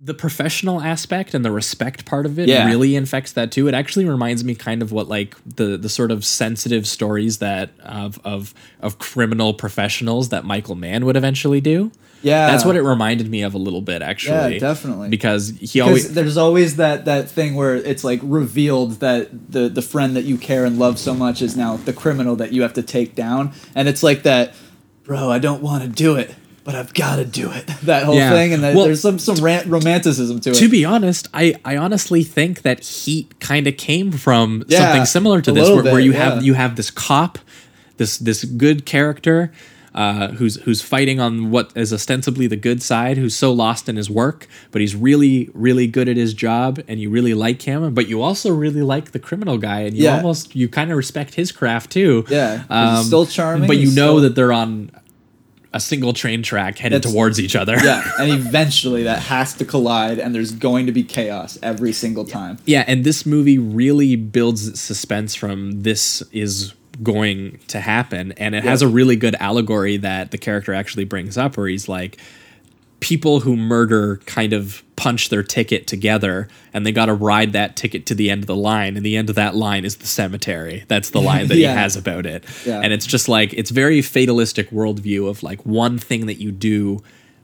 the professional aspect and the respect part of it Yeah. really infects that too. It actually reminds me kind of what like the the sort of sensitive stories that of of of criminal professionals that Michael Mann would eventually do. Yeah. That's what it reminded me of a little bit actually. Yeah, definitely. Because he always there's always that that thing where it's like revealed that the the friend that you care and love so much is now the criminal that you have to take down and it's like that bro i don't want to do it but i've got to do it that whole Yeah. thing and that Well, there's some some rant, romanticism to it to be honest, I, I honestly think that Heat kind of came from Yeah, something similar to this, where, where you yeah. have you have this cop, this this good character, uh, who's who's fighting on what is ostensibly the good side, who's so lost in his work, but he's really really good at his job, and you really like him, but you also really like the criminal guy, and you almost you kind of respect his craft too. Yeah, he's still charming, but you know still- that they're on a single train track headed That's- towards each other. yeah and eventually that has to collide and there's going to be chaos every single time Yeah, and this movie really builds suspense from this is going to happen. And it has a really good allegory that the character actually brings up where he's like, people who murder kind of punch their ticket together and they got to ride that ticket to the end of the line. And the end of that line is the cemetery. That's the line that Yeah. he has about it. Yeah. And it's just like, it's very fatalistic worldview of like one thing that you do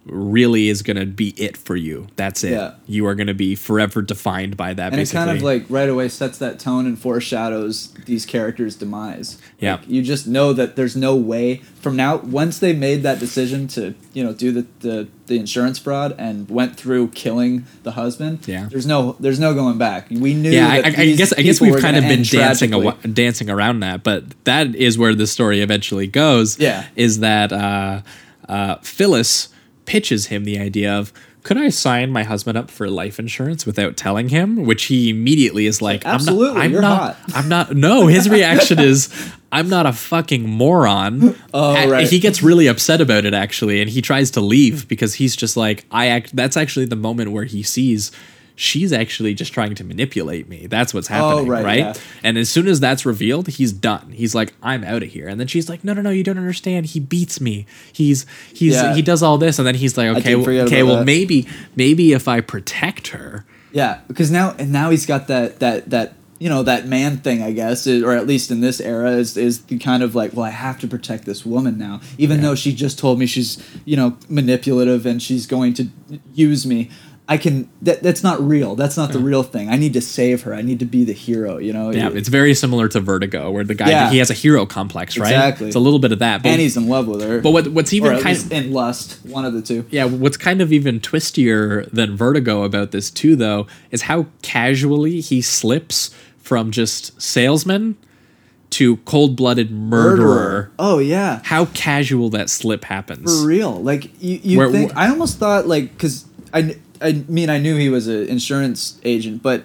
really is going to be it for you. That's it. Yeah. You are going to be forever defined by that. and basically. it kind of like right away sets that tone and foreshadows these characters' demise. Yeah. Like, you just know that there's no way from now once they made that decision to you know do the, the the insurance fraud and went through killing the husband. Yeah. There's no there's no going back. We knew. yeah, I, that I, I guess I guess we've kind of been dancing awa- dancing around that, but that is where the story eventually goes. Yeah. is that uh, uh, Phyllis pitches him the idea of. Could I sign my husband up for life insurance without telling him? Which he immediately is like, Absolutely, I'm not, I'm you're not, hot." I'm not. No, his reaction is, I'm not a fucking moron. Oh, A- right. He gets really upset about it actually, and he tries to leave because he's just like, I act. That's actually the moment where he sees she's actually just trying to manipulate me. That's what's oh, happening, right, right? yeah. And as soon as that's revealed, he's done. He's like, I'm out of here. And then she's like, No, no, no, you don't understand. He beats me. He's he's Yeah. he does all this, and then he's like, Okay, well, okay, well that. maybe maybe if I protect her. Yeah, because now and now he's got that that that you know that man thing, I guess, or at least in this era, is is the kind of like, well, I have to protect this woman now, even though she just told me she's you know manipulative and she's going to use me. I can. That, that's not real. That's not the real thing. I need to save her. I need to be the hero. You know. Yeah, it's very similar to Vertigo, where the guy Yeah. he has a hero complex, right? Exactly. It's a little bit of that. But, and he's in love with her. but what what's even kind least in lust, one of the two. Yeah, what's kind of even twistier than Vertigo about this too, though, is how casually he slips from just salesman to cold-blooded murderer. Oh yeah. How casual that slip happens. For real, like you, you Where- think? I almost thought like because I, I mean I knew he was an insurance agent, but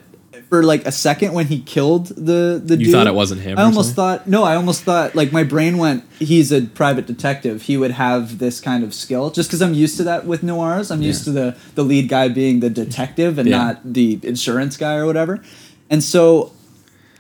for like a second when he killed the the You dude, thought it wasn't him I almost thought no, I almost thought like my brain went. He's a private detective. He would have this kind of skill just because I'm used to that with noirs. I'm used to the the lead guy being the detective and Yeah. not the insurance guy or whatever. And so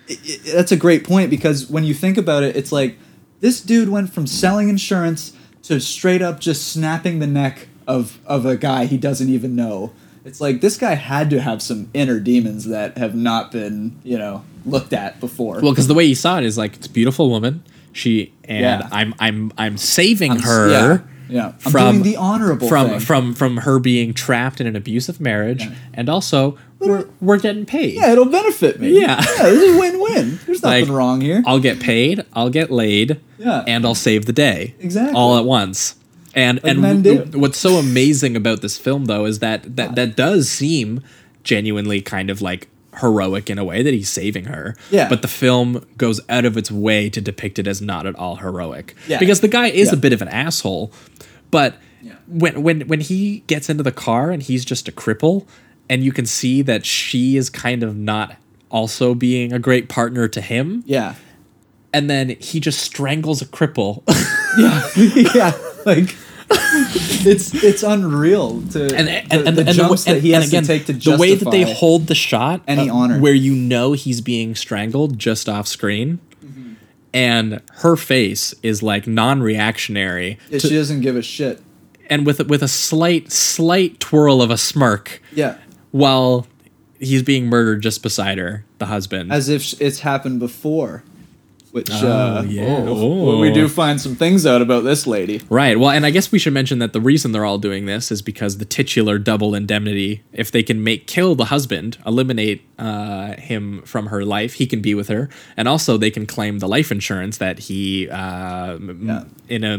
i i that's a great point because when you think about it, it's like this dude went from selling insurance to straight up just snapping the neck of of a guy he doesn't even know. It's like this guy had to have some inner demons that have not been, you know, looked at before. Well, because the way he saw it is like it's a beautiful woman. She and Yeah. I'm I'm I'm saving I'm her. yeah, yeah. I'm from doing the honorable from thing. from from her being trapped in an abusive marriage, Yeah. and also we're we're getting paid. yeah, it'll benefit me. Yeah. this is win-win. There's nothing Like, wrong here. I'll get paid, I'll get laid, Yeah. and I'll save the day. Exactly. All at once. And Like and what's so amazing about this film though is that that that does seem genuinely kind of like heroic in a way that he's saving her. Yeah. But the film goes out of its way to depict it as not at all heroic. Yeah. Because the guy is Yeah. a bit of an asshole, but Yeah. when when when he gets into the car and he's just a cripple and you can see that she is kind of not also being a great partner to him yeah. and then he just strangles a cripple Yeah. yeah. Like it's it's unreal to and the, and, and, the and the jumps wa- that he has again, to take to the way that they hold the shot any uh, honor. where you know he's being strangled just off screen Mm-hmm. and her face is like non-reactionary to- she doesn't give a shit. and with with a slight slight twirl of a smirk Yeah. while he's being murdered just beside her, the husband. As if it's happened before. Which, Oh, uh, yeah. oh, well, we Oh. do find some things out about this lady. Right. Well, and I guess we should mention that the reason they're all doing this is because the titular double indemnity. If they can make kill the husband, eliminate uh, him from her life, he can be with her, and also they can claim the life insurance that he, uh, Yeah. in a,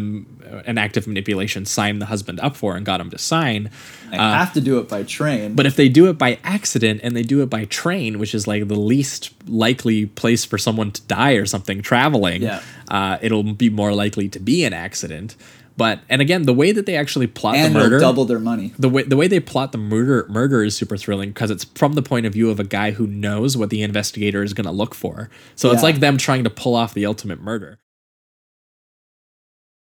an act of manipulation, signed the husband up for and got him to sign. They have to do it by train. But if they do it by accident and they do it by train, which is like the least likely place for someone to die or something traveling, Yeah. uh, it'll be more likely to be an accident. But and again, the way that they actually plot and the murder, double their money. the way the way they plot the murder murder is super thrilling because it's from the point of view of a guy who knows what the investigator is going to look for. So it's like them trying to pull off the ultimate murder.